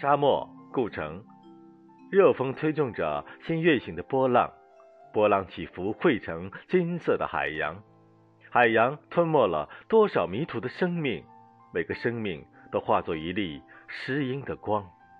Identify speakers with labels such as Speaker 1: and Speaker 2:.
Speaker 1: 沙漠、故城。热风推动着新月形的波浪，波浪起伏汇成金色的海洋，海洋吞没了多少迷途的生命，每个生命都化作一粒石英的光。